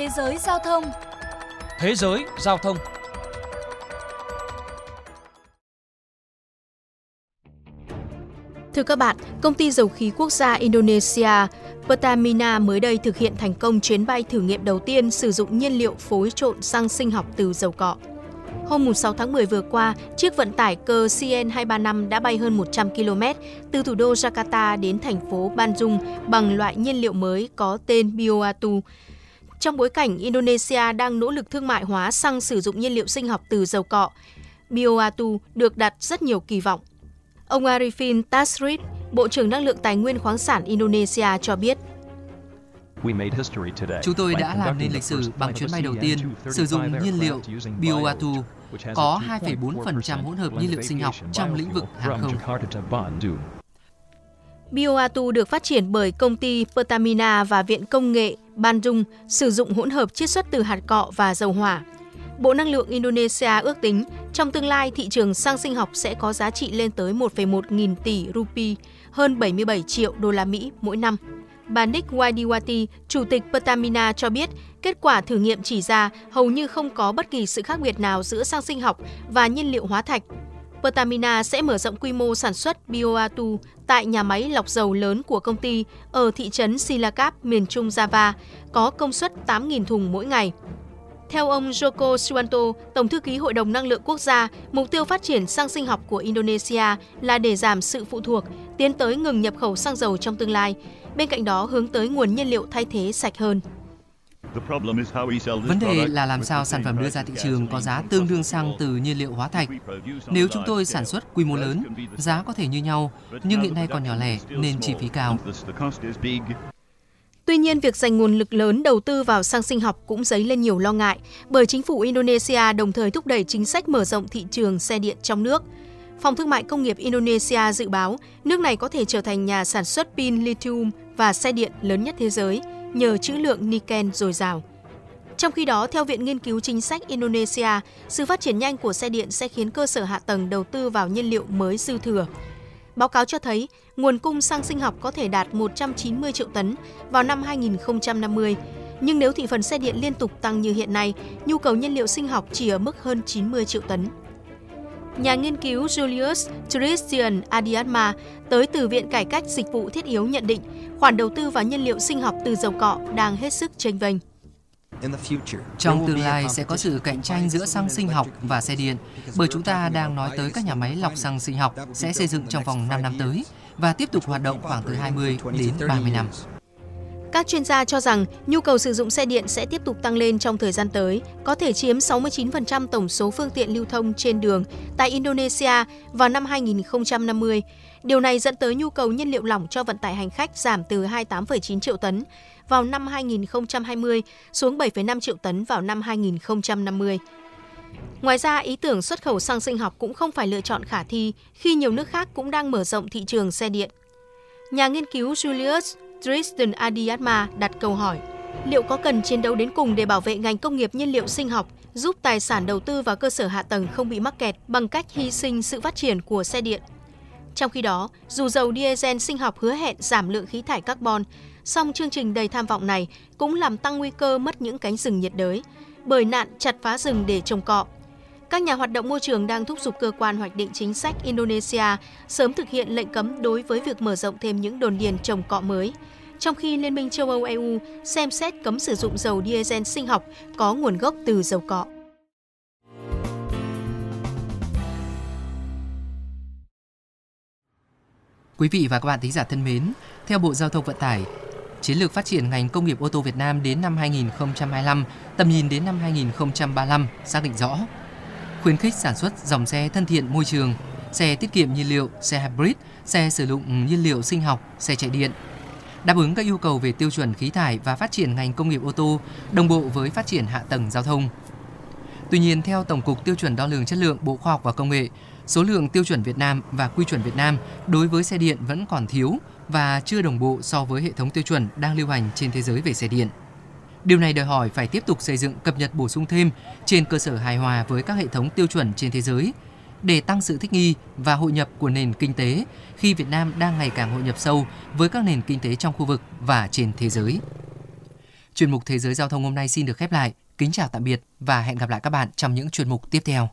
Thế giới giao thông Thế giới giao thông Thưa các bạn, công ty dầu khí quốc gia Indonesia Pertamina mới đây thực hiện thành công chuyến bay thử nghiệm đầu tiên sử dụng nhiên liệu phối trộn xăng sinh học từ dầu cọ. Hôm 6 tháng 10 vừa qua, chiếc vận tải cơ CN235 đã bay hơn 100 km từ thủ đô Jakarta đến thành phố Bandung bằng loại nhiên liệu mới có tên Bioatu. Trong bối cảnh Indonesia đang nỗ lực thương mại hóa xăng sử dụng nhiên liệu sinh học từ dầu cọ, Bioatu được đặt rất nhiều kỳ vọng. Ông Arifin Tasrit, Bộ trưởng Năng lượng Tài nguyên khoáng sản Indonesia cho biết. Chúng tôi đã làm nên lịch sử bằng chuyến bay đầu tiên sử dụng nhiên liệu Bioatu có 2,4% hỗn hợp nhiên liệu sinh học trong lĩnh vực hàng không. Bioatu được phát triển bởi công ty Pertamina và Viện Công nghệ Ban Dung sử dụng hỗn hợp chiết xuất từ hạt cọ và dầu hỏa. Bộ Năng lượng Indonesia ước tính trong tương lai thị trường xăng sinh học sẽ có giá trị lên tới 1,1 nghìn tỷ rupee, hơn 77 triệu đô la Mỹ mỗi năm. Bà Nick Wadiwati, Chủ tịch Pertamina cho biết, kết quả thử nghiệm chỉ ra hầu như không có bất kỳ sự khác biệt nào giữa xăng sinh học và nhiên liệu hóa thạch. Pertamina sẽ mở rộng quy mô sản xuất Bioatu tại nhà máy lọc dầu lớn của công ty ở thị trấn Silacap, miền trung Java, có công suất 8.000 thùng mỗi ngày. Theo ông Joko Suwanto, Tổng thư ký Hội đồng Năng lượng Quốc gia, mục tiêu phát triển xăng sinh học của Indonesia là để giảm sự phụ thuộc, tiến tới ngừng nhập khẩu xăng dầu trong tương lai, bên cạnh đó hướng tới nguồn nhiên liệu thay thế sạch hơn. Vấn đề là làm sao sản phẩm đưa ra thị trường có giá tương đương xăng từ nhiên liệu hóa thạch. Nếu chúng tôi sản xuất quy mô lớn, giá có thể như nhau, nhưng hiện nay còn nhỏ lẻ nên chi phí cao. Tuy nhiên, việc dành nguồn lực lớn đầu tư vào xăng sinh học cũng dấy lên nhiều lo ngại, bởi chính phủ Indonesia đồng thời thúc đẩy chính sách mở rộng thị trường xe điện trong nước. Phòng Thương mại Công nghiệp Indonesia dự báo nước này có thể trở thành nhà sản xuất pin lithium và xe điện lớn nhất thế giới nhờ trữ lượng niken dồi dào. Trong khi đó, theo Viện Nghiên cứu Chính sách Indonesia, sự phát triển nhanh của xe điện sẽ khiến cơ sở hạ tầng đầu tư vào nhiên liệu mới dư thừa. Báo cáo cho thấy, nguồn cung xăng sinh học có thể đạt 190 triệu tấn vào năm 2050, nhưng nếu thị phần xe điện liên tục tăng như hiện nay, nhu cầu nhiên liệu sinh học chỉ ở mức hơn 90 triệu tấn. Nhà nghiên cứu Julius Christian Adiatma tới từ Viện Cải cách Dịch vụ Thiết yếu nhận định khoản đầu tư vào nhiên liệu sinh học từ dầu cọ đang hết sức chênh vênh. Trong tương lai sẽ có sự cạnh tranh giữa xăng sinh học và xe điện, bởi chúng ta đang nói tới các nhà máy lọc xăng sinh học sẽ xây dựng trong vòng 5 năm tới và tiếp tục hoạt động khoảng từ 20 đến 30 năm. Các chuyên gia cho rằng nhu cầu sử dụng xe điện sẽ tiếp tục tăng lên trong thời gian tới, có thể chiếm 69% tổng số phương tiện lưu thông trên đường tại Indonesia vào năm 2050. Điều này dẫn tới nhu cầu nhiên liệu lỏng cho vận tải hành khách giảm từ 28,9 triệu tấn vào năm 2020 xuống 7,5 triệu tấn vào năm 2050. Ngoài ra, ý tưởng xuất khẩu xăng sinh học cũng không phải lựa chọn khả thi khi nhiều nước khác cũng đang mở rộng thị trường xe điện. Nhà nghiên cứu Julius Tristan Adiatma đặt câu hỏi, liệu có cần chiến đấu đến cùng để bảo vệ ngành công nghiệp nhiên liệu sinh học, giúp tài sản đầu tư vào cơ sở hạ tầng không bị mắc kẹt bằng cách hy sinh sự phát triển của xe điện? Trong khi đó, dù dầu diesel sinh học hứa hẹn giảm lượng khí thải carbon, song chương trình đầy tham vọng này cũng làm tăng nguy cơ mất những cánh rừng nhiệt đới, bởi nạn chặt phá rừng để trồng cọ. Các nhà hoạt động môi trường đang thúc giục cơ quan hoạch định chính sách Indonesia sớm thực hiện lệnh cấm đối với việc mở rộng thêm những đồn điền trồng cọ mới, trong khi Liên minh châu Âu EU xem xét cấm sử dụng dầu diesel sinh học có nguồn gốc từ dầu cọ. Quý vị và các bạn thính giả thân mến, theo Bộ Giao thông Vận tải, chiến lược phát triển ngành công nghiệp ô tô Việt Nam đến năm 2025, tầm nhìn đến năm 2035 xác định rõ khuyến khích sản xuất dòng xe thân thiện môi trường, xe tiết kiệm nhiên liệu, xe hybrid, xe sử dụng nhiên liệu sinh học, xe chạy điện, đáp ứng các yêu cầu về tiêu chuẩn khí thải và phát triển ngành công nghiệp ô tô đồng bộ với phát triển hạ tầng giao thông. Tuy nhiên, theo Tổng cục Tiêu chuẩn Đo lường Chất lượng Bộ Khoa học và Công nghệ, số lượng tiêu chuẩn Việt Nam và quy chuẩn Việt Nam đối với xe điện vẫn còn thiếu và chưa đồng bộ so với hệ thống tiêu chuẩn đang lưu hành trên thế giới về xe điện. Điều này đòi hỏi phải tiếp tục xây dựng, cập nhật, bổ sung thêm trên cơ sở hài hòa với các hệ thống tiêu chuẩn trên thế giới để tăng sự thích nghi và hội nhập của nền kinh tế khi Việt Nam đang ngày càng hội nhập sâu với các nền kinh tế trong khu vực và trên thế giới. Chuyên mục Thế giới giao thông hôm nay xin được khép lại. Kính chào tạm biệt và hẹn gặp lại các bạn trong những chuyên mục tiếp theo.